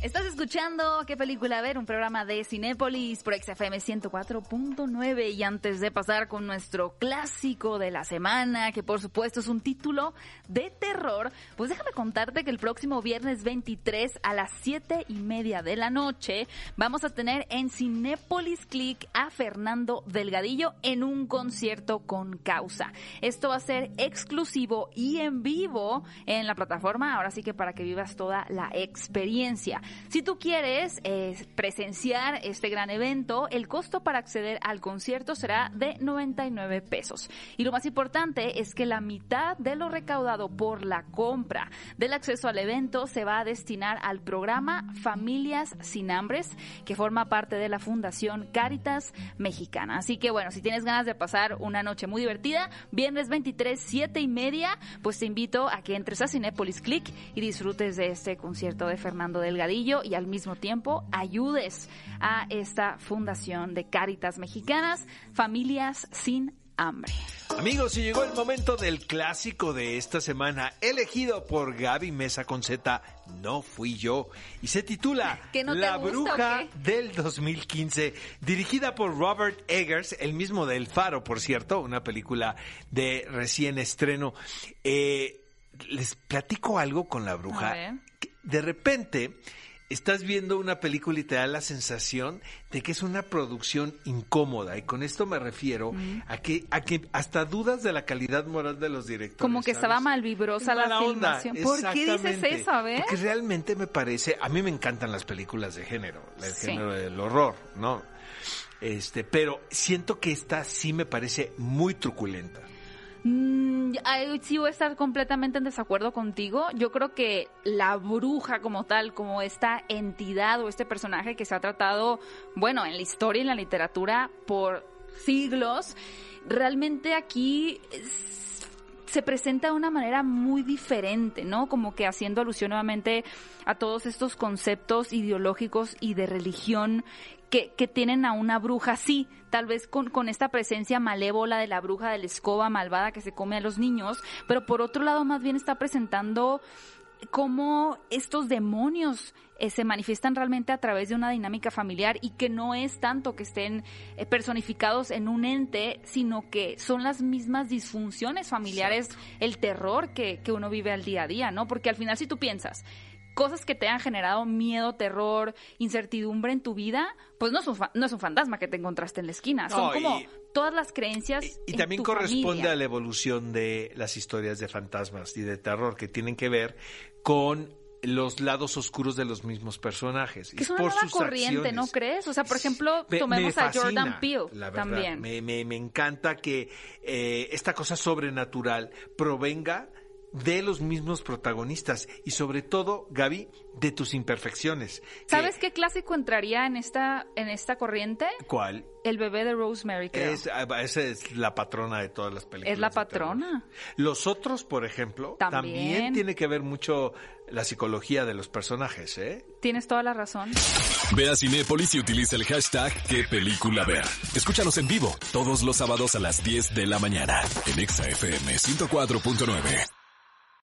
Estás escuchando qué película ver, un programa de Cinépolis por XFM 104.9 y antes de pasar con nuestro clásico de la semana, que por supuesto es un título de terror, pues déjame contarte que el próximo viernes 23 a las 7 y media de la noche vamos a tener en Cinépolis Click a Fernando Delgadillo en un concierto con causa. Esto va a ser exclusivo y en vivo en la plataforma, ahora sí que para que vivas toda la experiencia. Si tú quieres eh, presenciar este gran evento, el costo para acceder al concierto será de 99 pesos. Y lo más importante es que la mitad de lo recaudado por la compra del acceso al evento se va a destinar al programa Familias sin Hambres, que forma parte de la Fundación Cáritas Mexicana. Así que bueno, si tienes ganas de pasar una noche muy divertida, viernes 23, 7 y media, pues te invito a que entres a Cinepolis Click y disfrutes de este concierto de Fernando Delgadillo y al mismo tiempo ayudes a esta fundación de Cáritas Mexicanas, Familias sin Hambre. Amigos, y llegó el momento del clásico de esta semana, elegido por Gaby Mesa con Z, no fui yo, y se titula La Bruja del 2015, dirigida por Robert Eggers, el mismo del Faro, por cierto, una película de recién estreno. Eh, les platico algo con La Bruja. De repente estás viendo una película y te da la sensación de que es una producción incómoda. Y con esto me refiero a que a que hasta dudas de la calidad moral de los directores. Como que estaba mal vibrosa la filmación. ¿Por qué dices eso? A ver. Porque realmente me parece, a mí me encantan las películas de género, el género del horror, ¿no? Este, pero siento que esta sí me parece muy truculenta. Mm, sí voy a estar completamente en desacuerdo contigo. Yo creo que la bruja como tal, como esta entidad o este personaje que se ha tratado, bueno, en la historia y en la literatura por siglos, realmente aquí se presenta de una manera muy diferente, ¿no? Como que haciendo alusión nuevamente a todos estos conceptos ideológicos y de religión que, que tienen a una bruja así, tal vez con, con esta presencia malévola de la bruja de la escoba malvada que se come a los niños, pero por otro lado más bien está presentando cómo estos demonios eh, se manifiestan realmente a través de una dinámica familiar y que no es tanto que estén eh, personificados en un ente, sino que son las mismas disfunciones familiares, el terror que, que uno vive al día a día, ¿no? Porque al final si tú piensas, cosas que te han generado miedo, terror, incertidumbre en tu vida, pues no es un, no es un fantasma que te encontraste en la esquina. Son como todas las creencias. Y, también corresponde a la evolución de las historias de fantasmas y de terror que tienen que ver con los lados oscuros de los mismos personajes. Que es una nueva corriente, ¿no crees? O sea, por ejemplo, tomemos a Jordan Peele también. Me, me, me, encanta que eh, esta cosa sobrenatural provenga de los mismos protagonistas y sobre todo, Gaby, de tus imperfecciones. ¿Sabes qué clásico entraría en esta en esta corriente? ¿Cuál? El bebé de Rosemary, creo. Ah, esa es la patrona de todas las películas. Es la patrona. Los otros, por ejemplo, también. tiene que ver mucho la psicología de los personajes, ¿eh? Tienes toda la razón. Ve a Cinépolis y utiliza el hashtag qué película ver. Escúchanos en vivo todos los sábados a las 10 de la mañana en ExaFM 104.9.